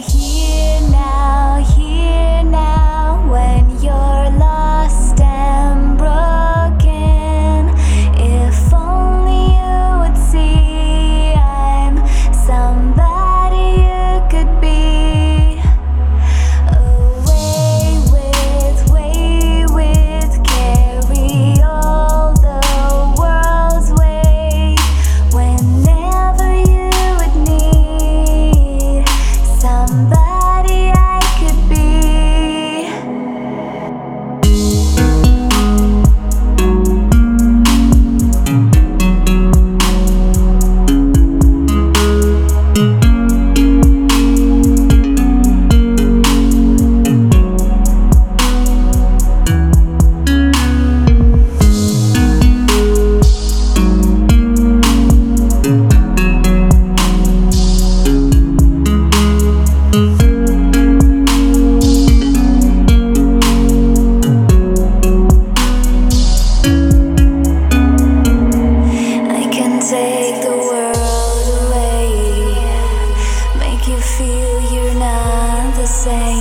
Here say